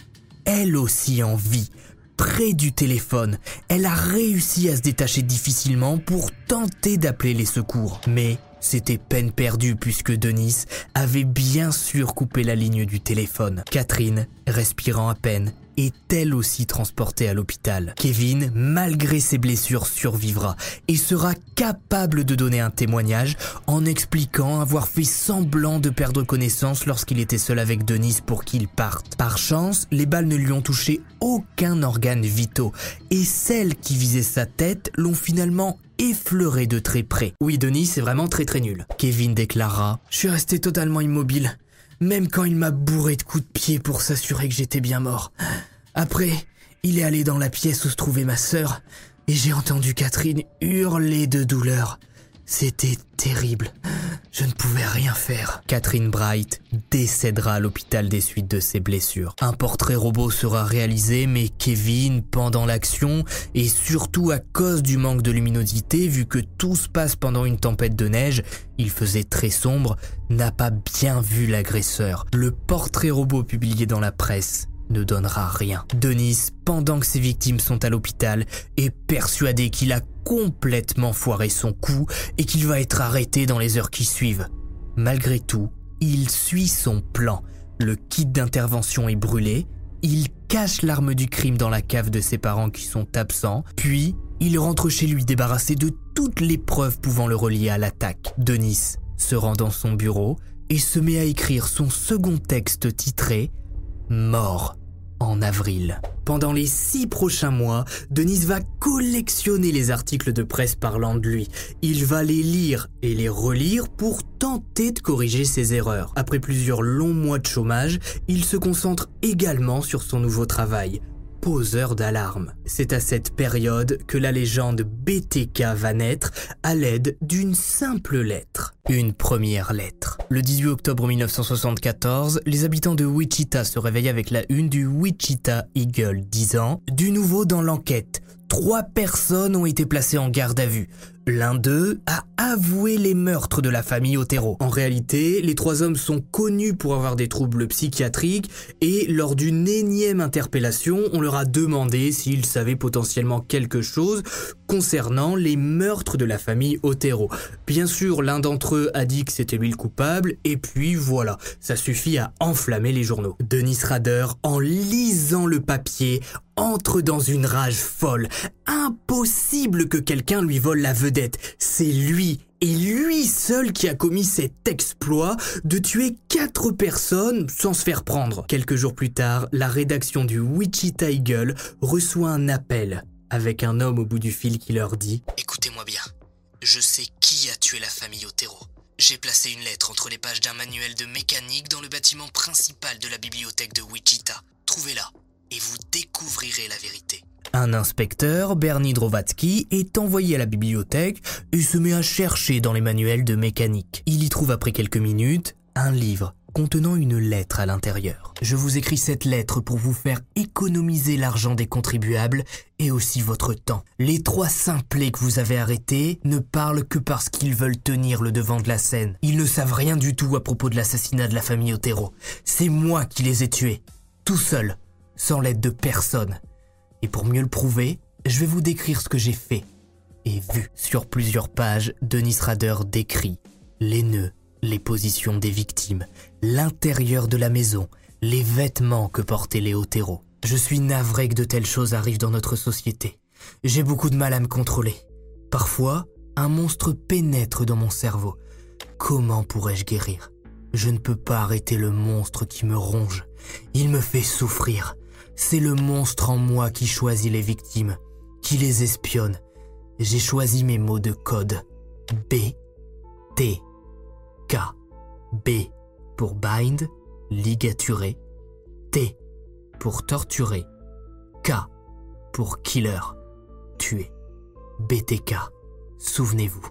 elle aussi en vie, près du téléphone. Elle a réussi à se détacher difficilement pour tenter d'appeler les secours. Mais c'était peine perdue puisque Denis avait bien sûr coupé la ligne du téléphone. Catherine, respirant à peine, est elle aussi transportée à l'hôpital. Kevin, malgré ses blessures, survivra et sera capable de donner un témoignage en expliquant avoir fait semblant de perdre connaissance lorsqu'il était seul avec Denise pour qu'il parte. Par chance, les balles ne lui ont touché aucun organe vitaux et celles qui visaient sa tête l'ont finalement effleuré de très près. Oui, Denis, c'est vraiment très très nul. Kevin déclara Je suis resté totalement immobile, même quand il m'a bourré de coups de pied pour s'assurer que j'étais bien mort. Après, il est allé dans la pièce où se trouvait ma sœur, et j'ai entendu Catherine hurler de douleur. C'était terrible. Je ne pouvais rien faire. Catherine Bright décédera à l'hôpital des suites de ses blessures. Un portrait robot sera réalisé, mais Kevin, pendant l'action, et surtout à cause du manque de luminosité, vu que tout se passe pendant une tempête de neige, il faisait très sombre, n'a pas bien vu l'agresseur. Le portrait robot publié dans la presse ne donnera rien. Denis, pendant que ses victimes sont à l'hôpital, est persuadé qu'il a complètement foiré son coup et qu'il va être arrêté dans les heures qui suivent. Malgré tout, il suit son plan. Le kit d'intervention est brûlé, il cache l'arme du crime dans la cave de ses parents qui sont absents, puis il rentre chez lui débarrassé de toutes les preuves pouvant le relier à l'attaque. Denis se rend dans son bureau et se met à écrire son second texte titré Mort en avril. Pendant les six prochains mois, Denise va collectionner les articles de presse parlant de lui. Il va les lire et les relire pour tenter de corriger ses erreurs. Après plusieurs longs mois de chômage, il se concentre également sur son nouveau travail. Poseur d'alarme. C'est à cette période que la légende BTK va naître à l'aide d'une simple lettre. Une première lettre. Le 18 octobre 1974, les habitants de Wichita se réveillent avec la une du Wichita Eagle disant Du nouveau dans l'enquête. Trois personnes ont été placées en garde à vue. L'un d'eux a avoué les meurtres de la famille Otero. En réalité, les trois hommes sont connus pour avoir des troubles psychiatriques et lors d'une énième interpellation, on leur a demandé s'ils savaient potentiellement quelque chose concernant les meurtres de la famille Otero. Bien sûr, l'un d'entre eux a dit que c'était lui le coupable et puis voilà, ça suffit à enflammer les journaux. Denis Rader, en lisant le papier, entre dans une rage folle. Impossible que quelqu'un lui vole la vedette. C'est lui et lui seul qui a commis cet exploit de tuer quatre personnes sans se faire prendre. Quelques jours plus tard, la rédaction du Wichita Eagle reçoit un appel avec un homme au bout du fil qui leur dit Écoutez-moi bien, je sais qui a tué la famille Otero. J'ai placé une lettre entre les pages d'un manuel de mécanique dans le bâtiment principal de la bibliothèque de Wichita. Trouvez-la et vous découvrirez la vérité. Un inspecteur, Bernie Drovatsky, est envoyé à la bibliothèque et se met à chercher dans les manuels de mécanique. Il y trouve après quelques minutes un livre contenant une lettre à l'intérieur. Je vous écris cette lettre pour vous faire économiser l'argent des contribuables et aussi votre temps. Les trois simplets que vous avez arrêtés ne parlent que parce qu'ils veulent tenir le devant de la scène. Ils ne savent rien du tout à propos de l'assassinat de la famille Otero. C'est moi qui les ai tués, tout seul, sans l'aide de personne. Et pour mieux le prouver, je vais vous décrire ce que j'ai fait et vu. Sur plusieurs pages, Denis Rader décrit les nœuds, les positions des victimes, l'intérieur de la maison, les vêtements que portaient les Otero. Je suis navré que de telles choses arrivent dans notre société. J'ai beaucoup de mal à me contrôler. Parfois, un monstre pénètre dans mon cerveau. Comment pourrais-je guérir? Je ne peux pas arrêter le monstre qui me ronge. Il me fait souffrir. C'est le monstre en moi qui choisit les victimes, qui les espionne. J'ai choisi mes mots de code. B, T, K. B pour bind, ligaturer. T pour torturer. K pour killer, tuer. BTK, souvenez-vous.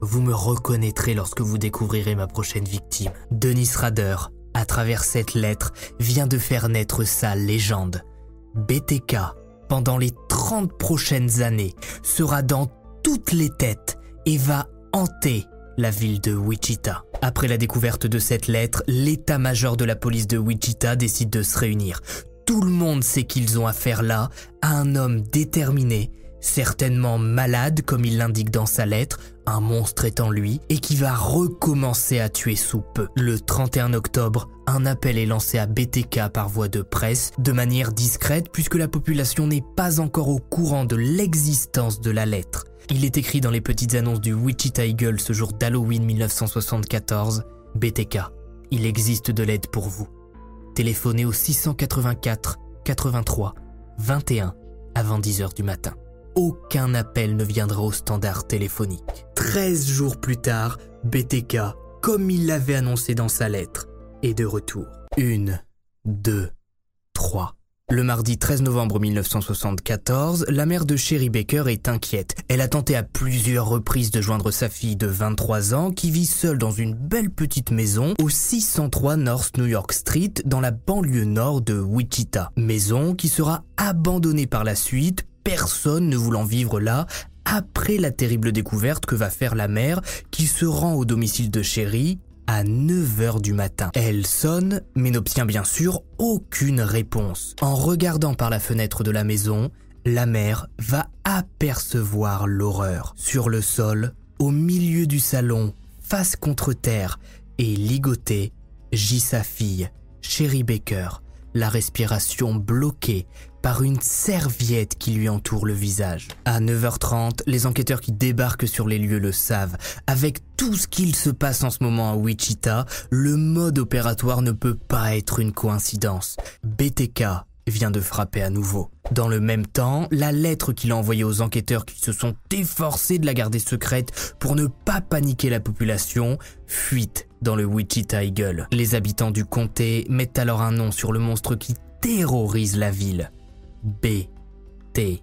Vous me reconnaîtrez lorsque vous découvrirez ma prochaine victime. Denis Rader, à travers cette lettre, vient de faire naître sa légende. BTK, pendant les 30 prochaines années, sera dans toutes les têtes et va hanter la ville de Wichita. Après la découverte de cette lettre, l'état-major de la police de Wichita décide de se réunir. Tout le monde sait qu'ils ont affaire là à un homme déterminé, certainement malade comme il l'indique dans sa lettre, un monstre est en lui, et qui va recommencer à tuer sous peu. Le 31 octobre, un appel est lancé à BTK par voie de presse, de manière discrète puisque la population n'est pas encore au courant de l'existence de la lettre. Il est écrit dans les petites annonces du Wichita Eagle ce jour d'Halloween 1974, BTK, il existe de l'aide pour vous. Téléphonez au 684 83 21 avant 10h du matin aucun appel ne viendra au standard téléphonique. 13 jours plus tard, BTK, comme il l'avait annoncé dans sa lettre, est de retour. Une, deux, trois. Le mardi 13 novembre 1974, la mère de Sherry Baker est inquiète. Elle a tenté à plusieurs reprises de joindre sa fille de 23 ans qui vit seule dans une belle petite maison au 603 North New York Street dans la banlieue nord de Wichita. Maison qui sera abandonnée par la suite personne ne voulant vivre là après la terrible découverte que va faire la mère qui se rend au domicile de Chéri à 9h du matin. Elle sonne, mais n'obtient bien sûr aucune réponse. En regardant par la fenêtre de la maison, la mère va apercevoir l'horreur. Sur le sol, au milieu du salon, face contre terre, et ligotée, gît sa fille, Sherry Baker, la respiration bloquée, par une serviette qui lui entoure le visage. À 9h30, les enquêteurs qui débarquent sur les lieux le savent. Avec tout ce qu'il se passe en ce moment à Wichita, le mode opératoire ne peut pas être une coïncidence. BTK vient de frapper à nouveau. Dans le même temps, la lettre qu'il a envoyée aux enquêteurs qui se sont efforcés de la garder secrète pour ne pas paniquer la population fuite dans le Wichita Eagle. Les habitants du comté mettent alors un nom sur le monstre qui terrorise la ville. BT.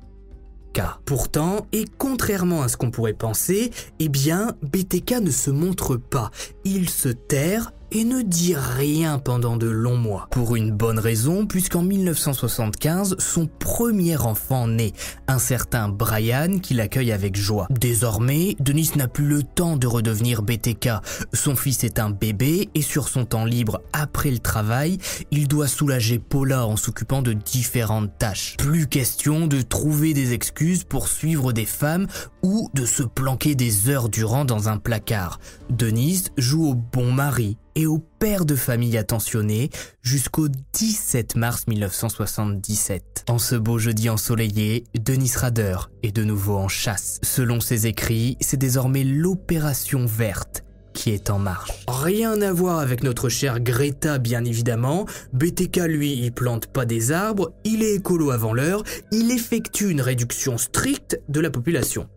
Pourtant, et contrairement à ce qu'on pourrait penser, eh bien, BTK ne se montre pas. Il se terre et ne dit rien pendant de longs mois. Pour une bonne raison, puisqu'en 1975, son premier enfant naît, un certain Brian qui l'accueille avec joie. Désormais, Denis n'a plus le temps de redevenir BTK. Son fils est un bébé et sur son temps libre après le travail, il doit soulager Paula en s'occupant de différentes tâches. Plus question de trouver des excuses pour suivre des femmes ou de se planquer des heures durant dans un placard. Denis joue au bon mari et au père de famille attentionné jusqu'au 17 mars 1977. En ce beau jeudi ensoleillé, Denis Rader est de nouveau en chasse. Selon ses écrits, c'est désormais l'opération verte qui est en marche. Rien à voir avec notre chère Greta bien évidemment, BTK lui il plante pas des arbres, il est écolo avant l'heure, il effectue une réduction stricte de la population.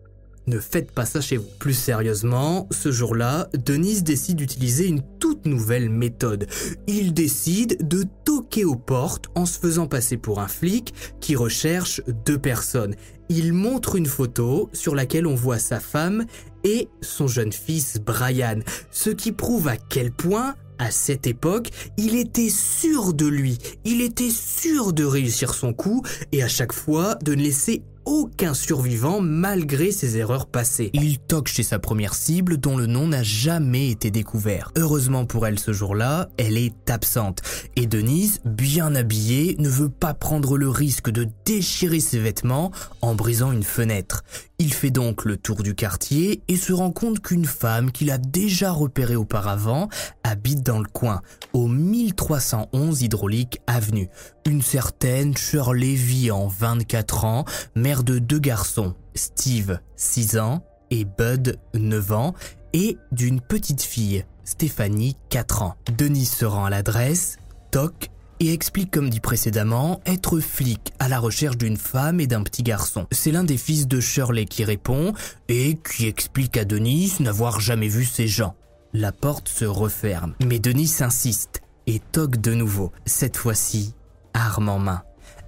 Ne faites pas ça chez vous. Plus sérieusement, ce jour-là, Denise décide d'utiliser une toute nouvelle méthode. Il décide de toquer aux portes en se faisant passer pour un flic qui recherche deux personnes. Il montre une photo sur laquelle on voit sa femme et son jeune fils Brian, ce qui prouve à quel point à cette époque, il était sûr de lui, il était sûr de réussir son coup et à chaque fois de ne laisser aucun survivant malgré ses erreurs passées. Il toque chez sa première cible dont le nom n'a jamais été découvert. Heureusement pour elle ce jour-là, elle est absente. Et Denise, bien habillée, ne veut pas prendre le risque de déchirer ses vêtements en brisant une fenêtre. Il fait donc le tour du quartier et se rend compte qu'une femme qu'il a déjà repérée auparavant habite dans le coin, au 1311 Hydraulique Avenue. Une certaine Shirley Vian, 24 ans, mère de deux garçons, Steve, 6 ans, et Bud, 9 ans, et d'une petite fille, Stéphanie, 4 ans. Denis se rend à l'adresse, toc, et explique comme dit précédemment être flic à la recherche d'une femme et d'un petit garçon. C'est l'un des fils de Shirley qui répond et qui explique à Denis n'avoir jamais vu ces gens. La porte se referme, mais Denis insiste et toque de nouveau, cette fois-ci arme en main.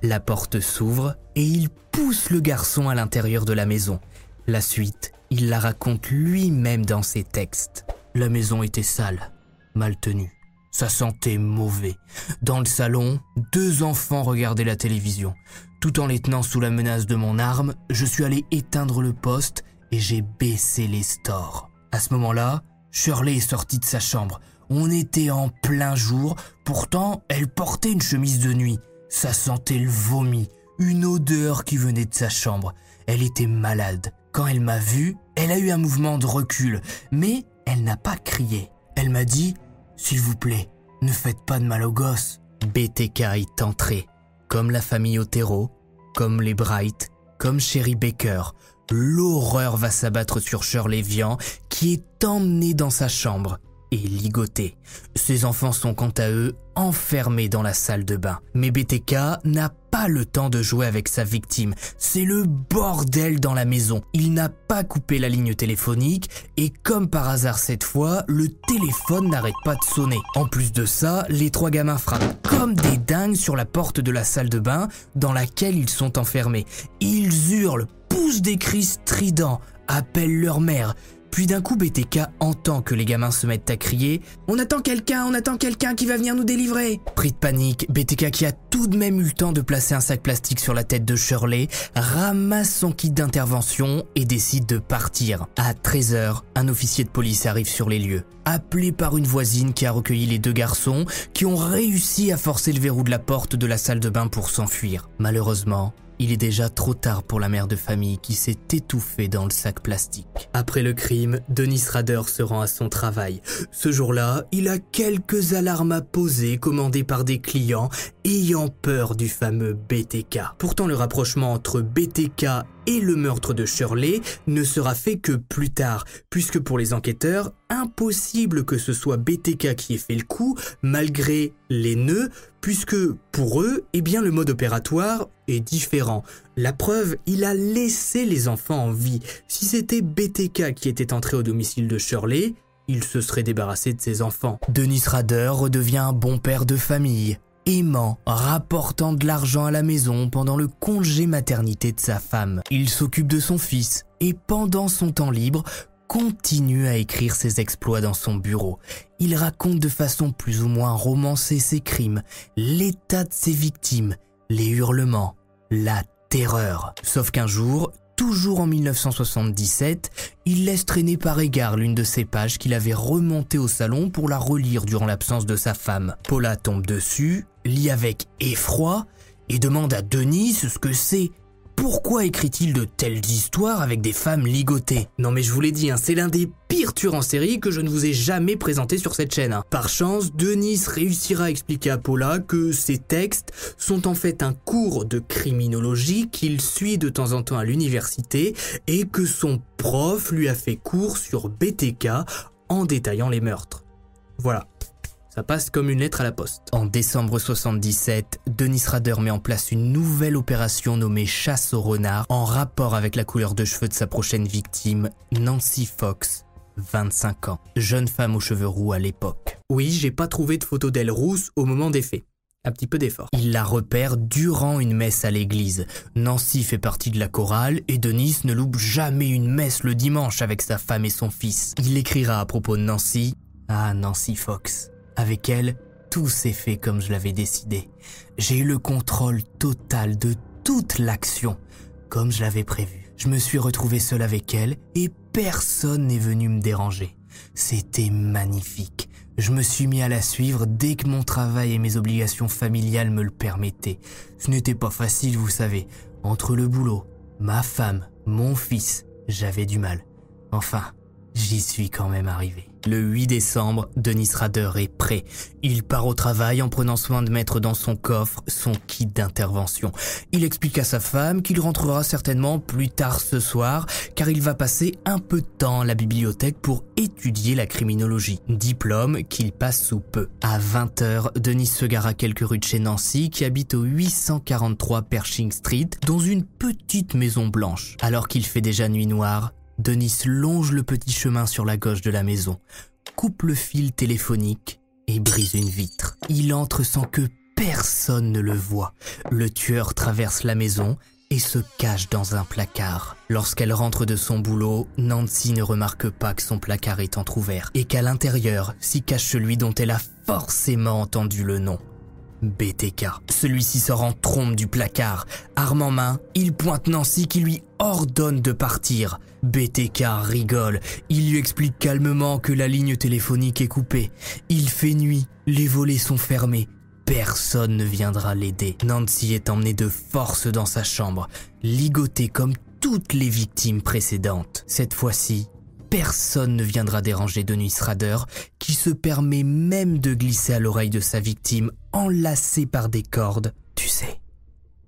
La porte s'ouvre et il pousse le garçon à l'intérieur de la maison. La suite, il la raconte lui-même dans ses textes. La maison était sale, mal tenue. Ça sentait mauvais. Dans le salon, deux enfants regardaient la télévision. Tout en les tenant sous la menace de mon arme, je suis allé éteindre le poste et j'ai baissé les stores. À ce moment-là, Shirley est sortie de sa chambre. On était en plein jour, pourtant elle portait une chemise de nuit. Ça sentait le vomi, une odeur qui venait de sa chambre. Elle était malade. Quand elle m'a vu, elle a eu un mouvement de recul, mais elle n'a pas crié. Elle m'a dit s'il vous plaît, ne faites pas de mal aux gosses. BTK est entré. Comme la famille Otero, comme les Bright, comme Sherry Baker, l'horreur va s'abattre sur Shirley Vian, qui est emmenée dans sa chambre et ligotée. Ses enfants sont quant à eux enfermés dans la salle de bain. Mais BTK n'a pas le temps de jouer avec sa victime. C'est le bordel dans la maison. Il n'a pas coupé la ligne téléphonique et comme par hasard cette fois, le téléphone n'arrête pas de sonner. En plus de ça, les trois gamins frappent comme des dingues sur la porte de la salle de bain dans laquelle ils sont enfermés. Ils hurlent, poussent des cris stridents, appellent leur mère. Puis d'un coup, BTK entend que les gamins se mettent à crier On attend quelqu'un, on attend quelqu'un qui va venir nous délivrer Pris de panique, BTK qui a tout de même eu le temps de placer un sac plastique sur la tête de Shirley, ramasse son kit d'intervention et décide de partir. À 13h, un officier de police arrive sur les lieux, appelé par une voisine qui a recueilli les deux garçons qui ont réussi à forcer le verrou de la porte de la salle de bain pour s'enfuir. Malheureusement, il est déjà trop tard pour la mère de famille qui s'est étouffée dans le sac plastique. Après le crime, Denis Rader se rend à son travail. Ce jour-là, il a quelques alarmes à poser commandées par des clients ayant peur du fameux BTK. Pourtant, le rapprochement entre BTK et le meurtre de Shirley ne sera fait que plus tard, puisque pour les enquêteurs, impossible que ce soit BTK qui ait fait le coup, malgré les nœuds, puisque pour eux, eh le mode opératoire est différent. La preuve, il a laissé les enfants en vie. Si c'était BTK qui était entré au domicile de Shirley, il se serait débarrassé de ses enfants. Denis Rader redevient un bon père de famille aimant, rapportant de l'argent à la maison pendant le congé maternité de sa femme. Il s'occupe de son fils et pendant son temps libre, continue à écrire ses exploits dans son bureau. Il raconte de façon plus ou moins romancée ses crimes, l'état de ses victimes, les hurlements, la terreur. Sauf qu'un jour, toujours en 1977, il laisse traîner par égard l'une de ses pages qu'il avait remontée au salon pour la relire durant l'absence de sa femme. Paula tombe dessus, lit avec effroi et demande à Denise ce que c'est pourquoi écrit-il de telles histoires avec des femmes ligotées? Non mais je vous l'ai dit, hein, c'est l'un des pires tueurs en série que je ne vous ai jamais présenté sur cette chaîne. Hein. Par chance, Denis réussira à expliquer à Paula que ces textes sont en fait un cours de criminologie qu'il suit de temps en temps à l'université et que son prof lui a fait cours sur BTK en détaillant les meurtres. Voilà. Ça passe comme une lettre à la poste. En décembre 77, Denis Rader met en place une nouvelle opération nommée Chasse au renard en rapport avec la couleur de cheveux de sa prochaine victime, Nancy Fox, 25 ans, jeune femme aux cheveux roux à l'époque. Oui, j'ai pas trouvé de photo d'elle rousse au moment des faits. Un petit peu d'effort. Il la repère durant une messe à l'église. Nancy fait partie de la chorale et Denis ne loupe jamais une messe le dimanche avec sa femme et son fils. Il écrira à propos de Nancy Ah, Nancy Fox. Avec elle, tout s'est fait comme je l'avais décidé. J'ai eu le contrôle total de toute l'action, comme je l'avais prévu. Je me suis retrouvé seul avec elle et personne n'est venu me déranger. C'était magnifique. Je me suis mis à la suivre dès que mon travail et mes obligations familiales me le permettaient. Ce n'était pas facile, vous savez. Entre le boulot, ma femme, mon fils, j'avais du mal. Enfin, j'y suis quand même arrivé. Le 8 décembre, Denis Rader est prêt. Il part au travail en prenant soin de mettre dans son coffre son kit d'intervention. Il explique à sa femme qu'il rentrera certainement plus tard ce soir car il va passer un peu de temps à la bibliothèque pour étudier la criminologie. Diplôme qu'il passe sous peu. À 20h, Denis se gare à quelques rues de chez Nancy qui habite au 843 Pershing Street dans une petite maison blanche. Alors qu'il fait déjà nuit noire, Denis longe le petit chemin sur la gauche de la maison, coupe le fil téléphonique et brise une vitre. Il entre sans que personne ne le voie. Le tueur traverse la maison et se cache dans un placard. Lorsqu'elle rentre de son boulot, Nancy ne remarque pas que son placard est entr'ouvert et qu'à l'intérieur s'y cache celui dont elle a forcément entendu le nom. BTK. Celui-ci sort en trompe du placard. Arme en main, il pointe Nancy qui lui ordonne de partir. BTK rigole. Il lui explique calmement que la ligne téléphonique est coupée. Il fait nuit, les volets sont fermés. Personne ne viendra l'aider. Nancy est emmenée de force dans sa chambre, ligotée comme toutes les victimes précédentes. Cette fois-ci, personne ne viendra déranger Denis Rader, qui se permet même de glisser à l'oreille de sa victime, enlacée par des cordes. Tu sais,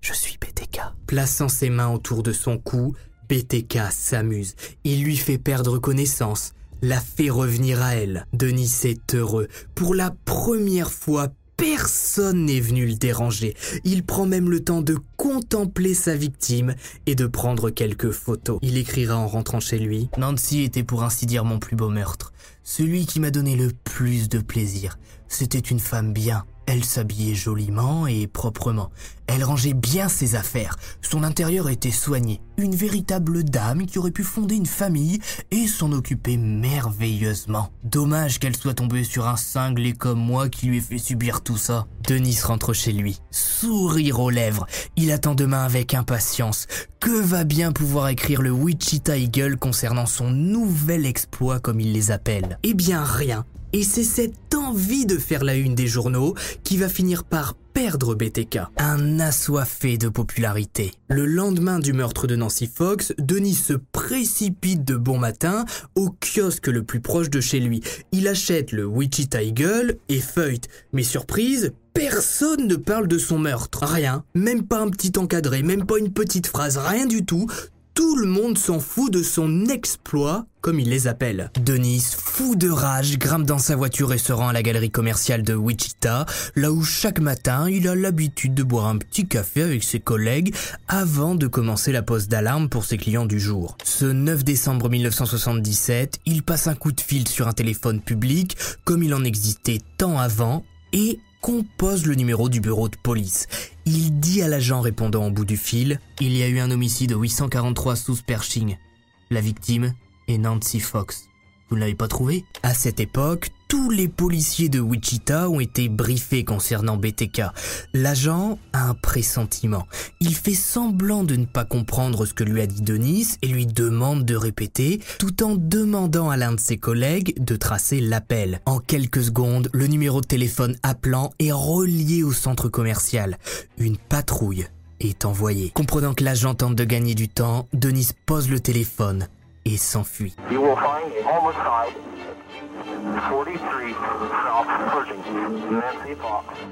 je suis BTK. Plaçant ses mains autour de son cou, BTK s'amuse. Il lui fait perdre connaissance, la fait revenir à elle. Denis est heureux. Pour la première fois, Personne n'est venu le déranger. Il prend même le temps de contempler sa victime et de prendre quelques photos. Il écrira en rentrant chez lui Nancy était pour ainsi dire mon plus beau meurtre. Celui qui m'a donné le plus de plaisir. C'était une femme bien, elle s'habillait joliment et proprement. Elle rangeait bien ses affaires. Son intérieur était soigné. Une véritable dame qui aurait pu fonder une famille et s'en occuper merveilleusement. Dommage qu'elle soit tombée sur un cinglé comme moi qui lui ait fait subir tout ça. Denis rentre chez lui, sourire aux lèvres. Il attend demain avec impatience. Que va bien pouvoir écrire le Wichita Eagle concernant son nouvel exploit comme il les appelle? Eh bien rien. Et c'est cette envie de faire la une des journaux qui va finir par perdre BTK, un assoiffé de popularité. Le lendemain du meurtre de Nancy Fox, Denis se précipite de bon matin au kiosque le plus proche de chez lui. Il achète le Wichita Eagle et feuille. Mais surprise, personne ne parle de son meurtre. Rien. Même pas un petit encadré, même pas une petite phrase, rien du tout tout le monde s'en fout de son exploit, comme il les appelle. Denis, fou de rage, grimpe dans sa voiture et se rend à la galerie commerciale de Wichita, là où chaque matin il a l'habitude de boire un petit café avec ses collègues avant de commencer la pause d'alarme pour ses clients du jour. Ce 9 décembre 1977, il passe un coup de fil sur un téléphone public, comme il en existait tant avant, et compose le numéro du bureau de police. Il dit à l'agent répondant au bout du fil Il y a eu un homicide au 843 sous Pershing. La victime est Nancy Fox. Vous ne l'avez pas trouvé? À cette époque, tous les policiers de Wichita ont été briefés concernant BTK. L'agent a un pressentiment. Il fait semblant de ne pas comprendre ce que lui a dit Denis et lui demande de répéter, tout en demandant à l'un de ses collègues de tracer l'appel. En quelques secondes, le numéro de téléphone appelant est relié au centre commercial. Une patrouille est envoyée. Comprenant que l'agent tente de gagner du temps, Denis pose le téléphone et s'enfuit.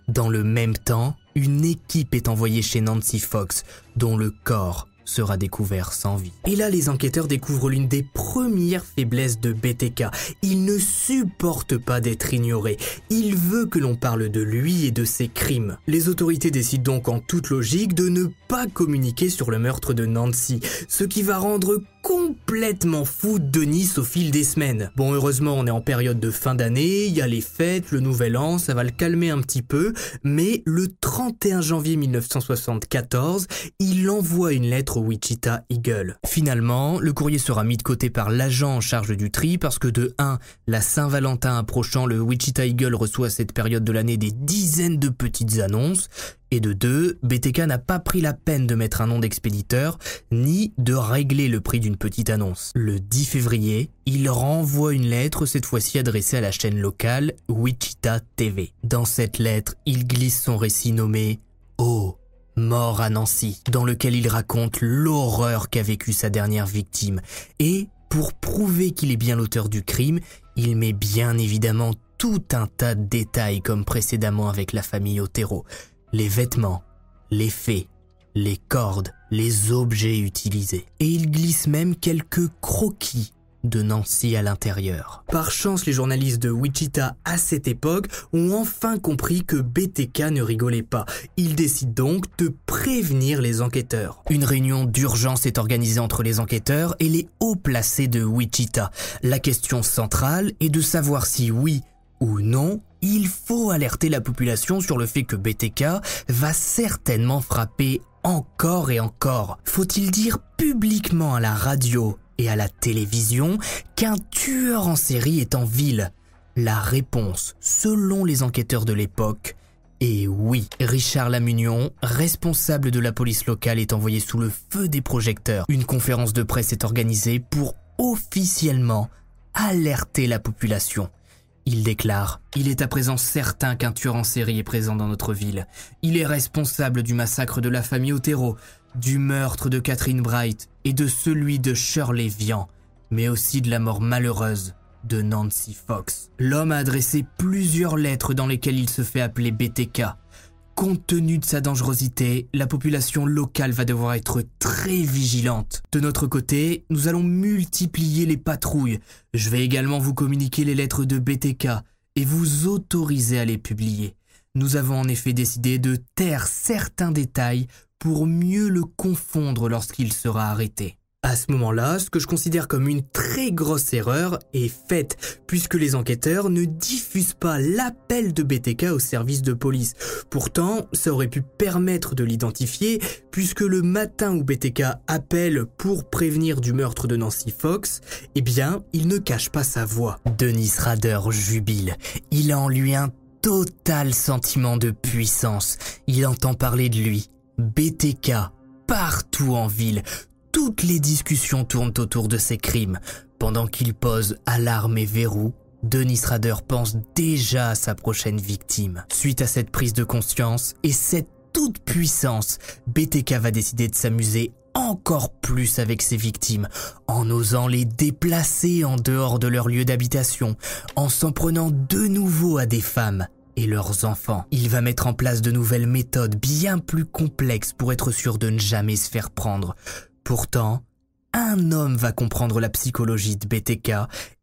Dans le même temps, une équipe est envoyée chez Nancy Fox, dont le corps sera découvert sans vie. Et là, les enquêteurs découvrent l'une des premières faiblesses de BTK. Il ne supporte pas d'être ignoré. Il veut que l'on parle de lui et de ses crimes. Les autorités décident donc en toute logique de ne pas communiquer sur le meurtre de Nancy, ce qui va rendre complètement fou Denis au fil des semaines. Bon, heureusement, on est en période de fin d'année, il y a les fêtes, le nouvel an, ça va le calmer un petit peu, mais le 31 janvier 1974, il envoie une lettre au Wichita Eagle. Finalement, le courrier sera mis de côté par l'agent en charge du tri parce que de 1, la Saint-Valentin approchant, le Wichita Eagle reçoit à cette période de l'année des dizaines de petites annonces, et de deux, BTK n'a pas pris la peine de mettre un nom d'expéditeur, ni de régler le prix d'une petite annonce. Le 10 février, il renvoie une lettre, cette fois-ci adressée à la chaîne locale Wichita TV. Dans cette lettre, il glisse son récit nommé Oh, mort à Nancy, dans lequel il raconte l'horreur qu'a vécu sa dernière victime. Et, pour prouver qu'il est bien l'auteur du crime, il met bien évidemment tout un tas de détails comme précédemment avec la famille Otero les vêtements, les faits, les cordes, les objets utilisés. Et il glisse même quelques croquis de Nancy à l'intérieur. Par chance, les journalistes de Wichita à cette époque ont enfin compris que BTK ne rigolait pas. Ils décident donc de prévenir les enquêteurs. Une réunion d'urgence est organisée entre les enquêteurs et les hauts placés de Wichita. La question centrale est de savoir si oui ou non, il faut alerter la population sur le fait que BTK va certainement frapper encore et encore. Faut-il dire publiquement à la radio et à la télévision qu'un tueur en série est en ville? La réponse, selon les enquêteurs de l'époque, est oui. Richard Lamunion, responsable de la police locale, est envoyé sous le feu des projecteurs. Une conférence de presse est organisée pour officiellement alerter la population. Il déclare Il est à présent certain qu'un tueur en série est présent dans notre ville. Il est responsable du massacre de la famille Otero, du meurtre de Catherine Bright et de celui de Shirley Vian, mais aussi de la mort malheureuse de Nancy Fox. L'homme a adressé plusieurs lettres dans lesquelles il se fait appeler BTK. Compte tenu de sa dangerosité, la population locale va devoir être très vigilante. De notre côté, nous allons multiplier les patrouilles. Je vais également vous communiquer les lettres de BTK et vous autoriser à les publier. Nous avons en effet décidé de taire certains détails pour mieux le confondre lorsqu'il sera arrêté. À ce moment-là, ce que je considère comme une très grosse erreur est faite, puisque les enquêteurs ne diffusent pas l'appel de BTK au service de police. Pourtant, ça aurait pu permettre de l'identifier, puisque le matin où BTK appelle pour prévenir du meurtre de Nancy Fox, eh bien, il ne cache pas sa voix. Denis Rader jubile. Il a en lui un total sentiment de puissance. Il entend parler de lui. BTK, partout en ville, toutes les discussions tournent autour de ces crimes. Pendant qu'il pose alarme et verrou, Denis Rader pense déjà à sa prochaine victime. Suite à cette prise de conscience et cette toute puissance, BTK va décider de s'amuser encore plus avec ses victimes, en osant les déplacer en dehors de leur lieu d'habitation, en s'en prenant de nouveau à des femmes et leurs enfants. Il va mettre en place de nouvelles méthodes bien plus complexes pour être sûr de ne jamais se faire prendre. Pourtant, un homme va comprendre la psychologie de BTK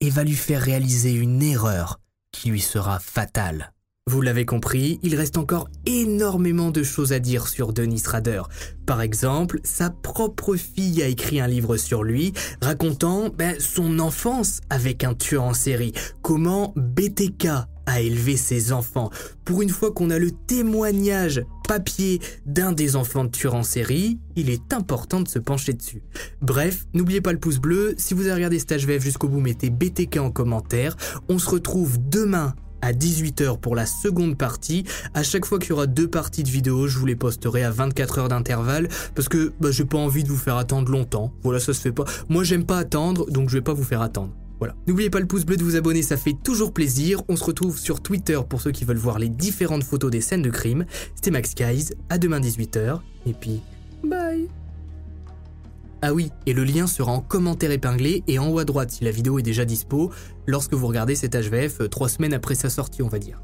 et va lui faire réaliser une erreur qui lui sera fatale. Vous l'avez compris, il reste encore énormément de choses à dire sur Denis Rader. Par exemple, sa propre fille a écrit un livre sur lui, racontant ben, son enfance avec un tueur en série, comment BTK à élever ses enfants. Pour une fois qu'on a le témoignage papier d'un des enfants de tueurs en série, il est important de se pencher dessus. Bref, n'oubliez pas le pouce bleu, si vous avez regardé Stage VF jusqu'au bout, mettez BTK en commentaire. On se retrouve demain à 18h pour la seconde partie. À chaque fois qu'il y aura deux parties de vidéo, je vous les posterai à 24 heures d'intervalle parce que bah, j'ai pas envie de vous faire attendre longtemps. Voilà, ça se fait pas. Moi, j'aime pas attendre, donc je vais pas vous faire attendre. Voilà. N'oubliez pas le pouce bleu de vous abonner, ça fait toujours plaisir. On se retrouve sur Twitter pour ceux qui veulent voir les différentes photos des scènes de crime. C'était Max Guys, à demain 18h, et puis bye ah oui, et le lien sera en commentaire épinglé et en haut à droite si la vidéo est déjà dispo, lorsque vous regardez cet HVF euh, trois semaines après sa sortie on va dire.